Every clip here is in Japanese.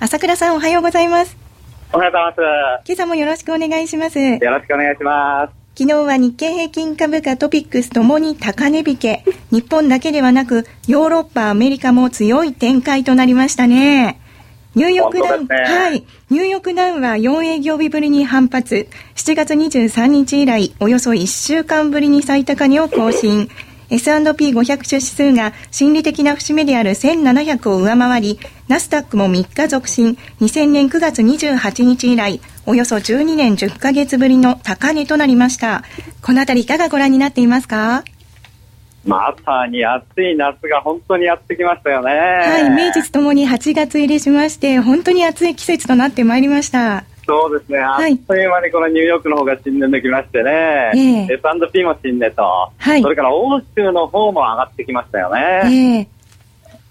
朝倉さんおはようございますおはようございます今朝もよろしくお願いしますよろしくお願いします昨日は日経平均株価トピックスともに高値引け。日本だけではなく、ヨーロッパ、アメリカも強い展開となりましたね。ニューヨークダウン、ね、はい。ニューヨークダウンは4営業日ぶりに反発。7月23日以来、およそ1週間ぶりに最高値を更新。S&P500 指数が心理的な節目である1700を上回り、ナスダックも3日続伸、2000年9月28日以来、およそ12年10ヶ月ぶりの高値となりました。このあたりいかがご覧になっていますか？まさに暑い夏が本当にやってきましたよね。はい、名実ともに8月入りしまして、本当に暑い季節となってまいりました。そうですね、あっという間にこのニューヨークの方が新年できましてね、えー、S&P も新年と、はい、それから欧州の方も上がってきましたよね。えー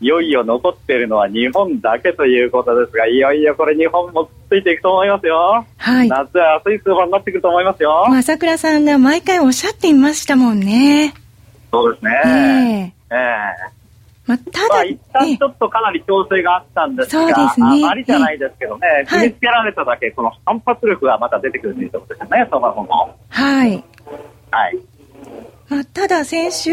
いよいよ残っているのは日本だけということですが、いよいよこれ日本もついていくと思いますよ。はい。夏は暑いスーパーになってくると思いますよ。朝倉さんが毎回おっしゃっていましたもんね。そうですね。ええー、えーまあ、ただ、まあ、一旦ちょっとかなり調整があったんですが、そうですね、あまりじゃないですけどね、決めつけられただけ、この反発力がまた出てくるというところですね、相場も。はい。はい。まあ、ただ先週、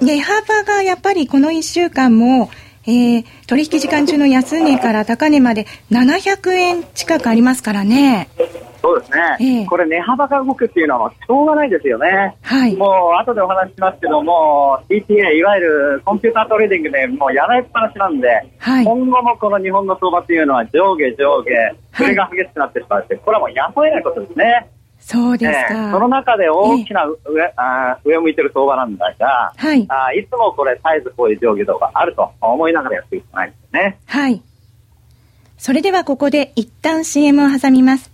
値幅がやっぱりこの1週間も、えー、取引時間中の安値から高値まで700円近くありますからね。そうですね、えー、これ、値幅が動くっていうのはしょうがないですよね、はい、もう後でお話ししますけども、CTA、いわゆるコンピュータートレーディングでもうやられっぱなしなんで、はい、今後もこの日本の相場っていうのは上下上下、それが激しくなってしまって、これはもうやむを得ないことですね。そうですか、えー、その中で大きな上,、え。あ上を向いてる相場なんだが、はい、あいつもこれ、絶えずこういう上下動があると思いながらやっていくしかないですね。はい。それではここで一旦 CM を挟みます。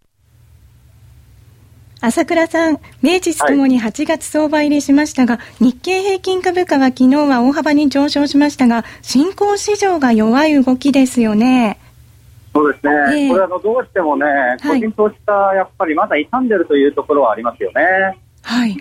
朝倉さん、名実ともに8月相場入りしましたが、はい、日経平均株価は昨日は大幅に上昇しましたが、新興市場が弱い動きですよね。そうですね、えー、これあの、どうしてもね、個人投資家、やっぱりまだ傷んでるというところはありますよね。はい。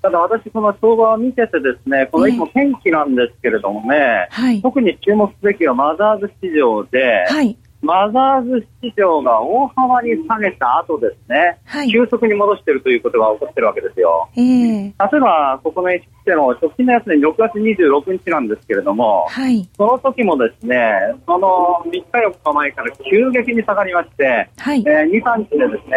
ただ私、この相場を見ててですね、このいつも天気なんですけれどもね、はい、特に注目すべきはマザーズ市場で、はい、マザーズ市場が大幅に下げた後ですね、はい、急速に戻しているということが起こってるわけですよ。えー、例えば、ここの h ての直近のやつに6月26日なんですけれども、はい、その時もですね、その3日4日前から急激に下がりまして、はいえー、2、3日でですね、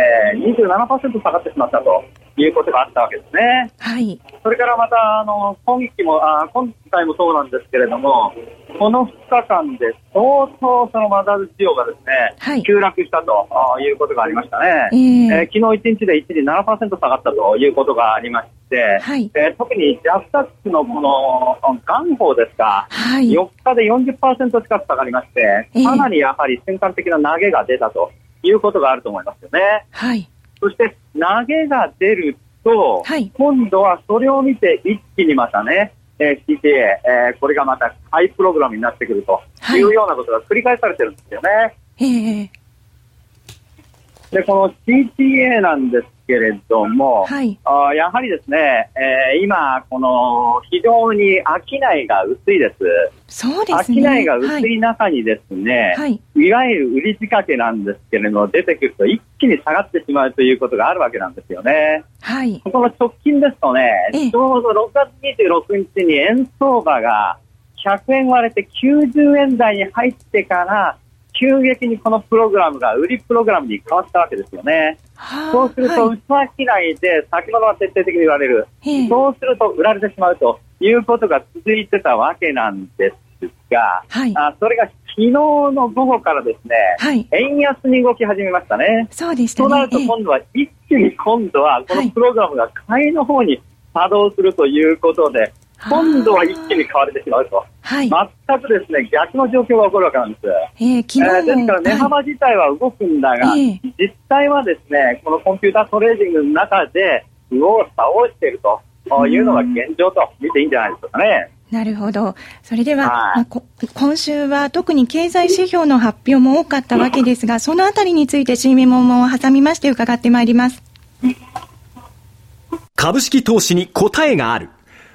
27%下がってしまったと。いうことがあったわけですね。はい。それからまた、あの、今期も、あ今回もそうなんですけれども、この2日間で相当そのマザーズ仕様がですね、はい、急落したということがありましたね。えー、えー、昨日1日で一時7%下がったということがありまして、はい、えー、特にジャスタックのこの元宝ですか、はい、4日で40%近く下がりまして、かなりやはり瞬間的な投げが出たということがあると思いますよね。はい。そして投げが出ると、はい、今度はそれを見て一気にまたね、えー、CTA、えー、これがまたハイプログラムになってくるというようなことが繰り返されてるんですよね。はい、で、この CTA なんですけれども、はい、あやはりですね、えー、今、この非常に商いが薄いです。そうですね。商いが薄い中にですね、はい、いわゆる売り仕掛けなんですけれども、出てくると一気に下がってしまうということがあるわけなんですよね。はい。この直近ですとね、ちょうど6月26日に円相場が100円割れて90円台に入ってから、急激にこのプログラムが売りプログラムに変わったわけですよね。そうすると、器機内で先物は徹底的に売られる。そうすると売られてしまうということが続いてたわけなんですが、はい、あそれが昨日の午後からですね、はい、円安に動き始めましたね。そうでしたね。となると今度は一気に今度はこのプログラムが買いの方に作動するということで、今度は一気に買われてしまうと、はい、全くですね逆の状況が起こるわけなんです。えー、昨日えー、ですから値幅自体は動くんだが、はい、実際はですねこのコンピュータートレーディングの中で右往左往しているというのが現状と見ていいんじゃないでしょうかね。なるほど。それでは、はい、今週は特に経済指標の発表も多かったわけですが、そのあたりについて CMも挟みまして伺ってまいります。株式投資に答えがある。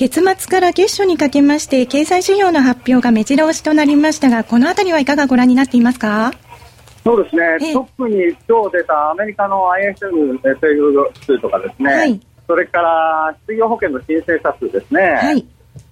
月末から月初にかけまして経済指標の発表が目白押しとなりましたがこのあたりはいかがご覧になっていますか？そうですね、特に今日出たアメリカの ISM 定量数とかですね、はい、それから失業保険の申請者数ですね、はい、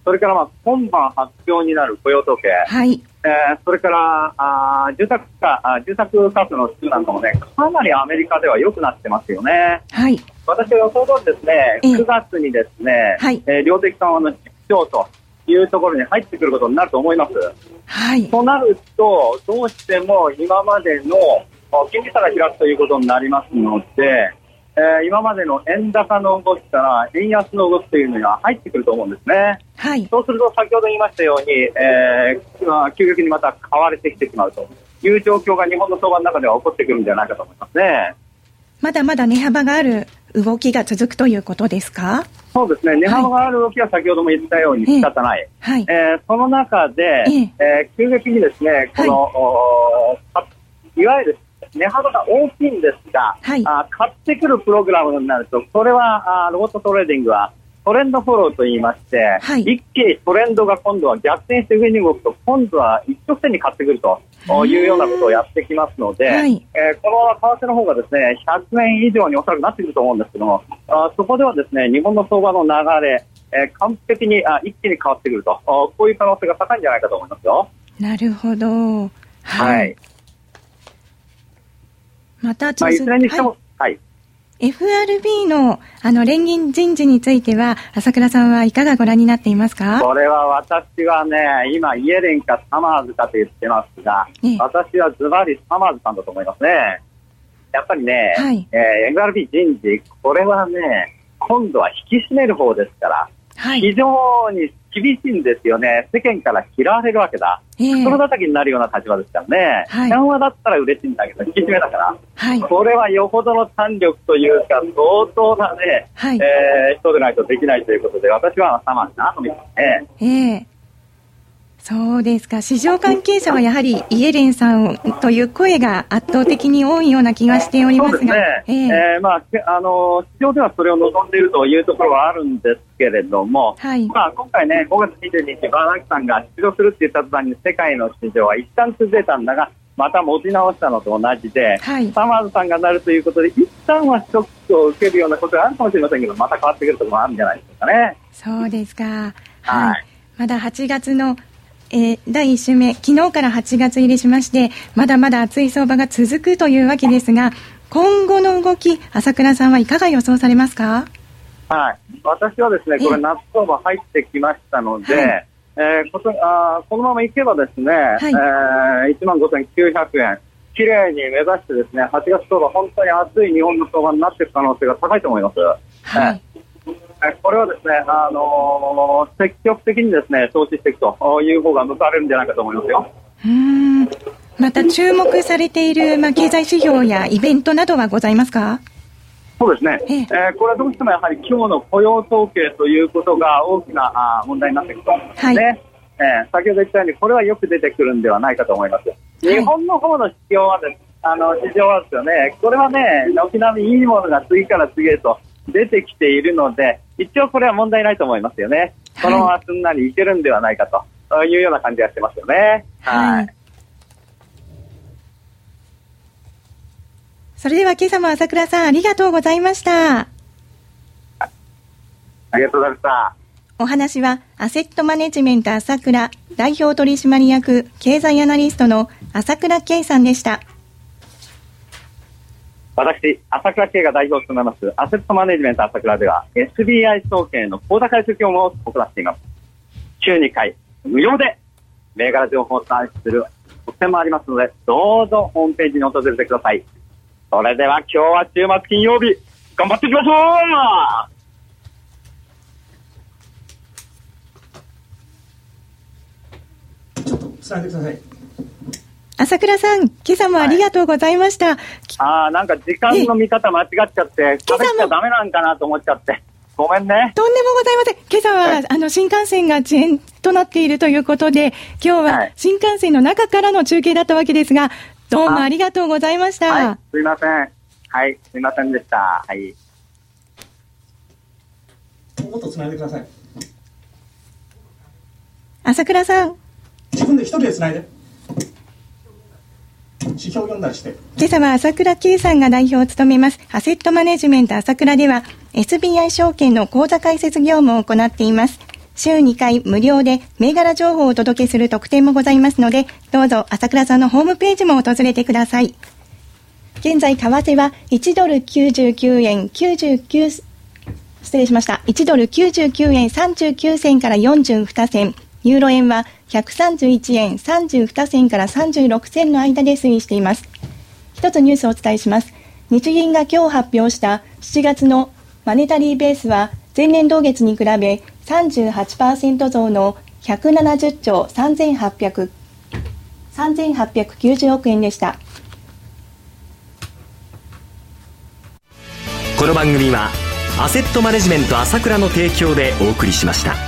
それからまあ今晩発表になる雇用統計、はい。えー、それからあ住宅かあ住宅価格の数なんかもね、かなりアメリカでは良くなってますよね。はい、私は予想通りですね、9月にですね、はい、えー、量的緩和の実証というところに入ってくることになると思います。はい、となると、どうしても今までの金利差が開くということになりますので、えー、今までの円高の動きから円安の動きというのが入ってくると思うんですね。はい、そうすると先ほど言いましたように、えー、急激にまた買われてきてしまうという状況が日本の相場の中では起こってくるんじゃないかと思いますね。まだまだ値幅がある動きが続くということですか？そうですね、値幅がある動きは先ほども言ったように仕方ない、はい。えー、えー、その中で、えー、えー、急激にですねこの、はい、いわゆる値幅が大きいんですが、はい、あ買ってくるプログラムになると、これはあロボットトレーディングはトレンドフォローと言いまして、はい、一気にトレンドが今度は逆転して上に動くと、今度は一直線に買ってくるというようなことをやってきますので、はい、えー、この為替の方がですね100円以上におそらくなってくると思うんですけども、あそこではですね日本の相場の流れ、えー、完璧にあ一気に変わってくると、こういう可能性が高いんじゃないかと思いますよ。なるほど。はい、はいまた、まあ、いずれにしても、はい。FRB のあの連銀人事については、朝倉さんはいかがご覧になっていますか？これは私はね、今、イエレンかサマーズかと言ってますが、私はズバリサマーズさんだと思いますね。やっぱりね、はい、えー、FRB 人事、これはね、今度は引き締める方ですから、はい、非常に厳しいんですよね、世間から嫌われるわけだ、えー、その叩きになるような立場ですからね、はい、緩和だったら嬉しいんだけど、引き締めだから、はい、これはよほどの胆力というか、相当なね、はい、えー、人でないとできないということで、私はサマーなと見すね。えーそうですか。市場関係者はやはりイエレンさんという声が圧倒的に多いような気がしておりますが。そうですね。えー、えー、まあ、あの、市場ではそれを望んでいるというところはあるんですけれども、はい、まあ、今回ね、5月22日、バーナキさんが出場するって言った途端に世界の市場は一旦崩れたんだが、また持ち直したのと同じで、はい、サマーズさんがなるということで、一旦はショックを受けるようなことがあるかもしれませんけど、また変わってくるところもあるんじゃないでしょうかね。そうですか。はい。はい、まだ8月のえー、第1週目、昨日から8月入りしまして、まだまだ暑い相場が続くというわけですが、今後の動き、朝倉さんはいかが予想されますか？はい。私はですね、これ、夏相場入ってきましたので、はい、えー、こあこのままいけばですね、はい、えー、1万5900円、きれいに目指してですね、8月相場、本当に暑い日本の相場になっていく可能性が高いと思います。はい。えこれはですね、あのー、積極的にですね、投資していくという方が向かわれるんじゃないかと思いますよ。うん。また注目されている、まあ、経済指標やイベントなどはございますか？そうですね、ええ。ー、これはどうしてもやはり今日の雇用統計ということが大きなあ問題になっていくと。思うんですね。はいえー、先ほど言ったように、これはよく出てくるんではないかと思います。日本の方の市況はです、あの市場はですよね、これはね、軒並みいいものが次から次へと出てきているので、一応これは問題ないと思いますよね。このまますんなりいけるんではないかというような感じがしてますよね。はい、はいそれでは今朝も朝倉さんありがとうございました。ありがとうございました。お話はアセットマネジメント朝倉代表取締役経済アナリストの朝倉圭さんでした。私、朝倉圭が代表を務めますアセットマネジメント朝倉では SBI 総研の口座開設業務を行っています。週2回無料で銘柄情報をサービスする特典もありますので、どうぞホームページに訪れてください。それでは今日は週末金曜日、頑張っていきましょうちょっと伝えてください。朝倉さん、今朝もありがとうございました。はい、ああ、なんか時間の見方間違っちゃって、今朝もダメなんかなと思っちゃって。ごめんね。とんでもございません。今朝は、はい、あの、新幹線が遅延となっているということで、今日は新幹線の中からの中継だったわけですが、どうもありがとうございました。はい、すいません。はい、すいませんでした。はい。もっとつないでください。朝倉さん。自分で一人でつないで。指標読んだりして。今朝は朝倉圭さんが代表を務めます、アセットマネジメント朝倉では、SBI 証券の口座開設業務を行っています。週2回無料で銘柄情報をお届けする特典もございますので、どうぞ朝倉さんのホームページも訪れてください。現在、為替は1ドル99円99、失礼しました。1ドル99円39銭から42銭。ユーロ円は131円32銭から36銭の間で推移しています。一つニュースをお伝えします。日銀が今日発表した7月のマネタリーベースは前年同月に比べ38%増の170兆3800 3890億円でしたこの番組はアセットマネジメント朝倉の提供でお送りしました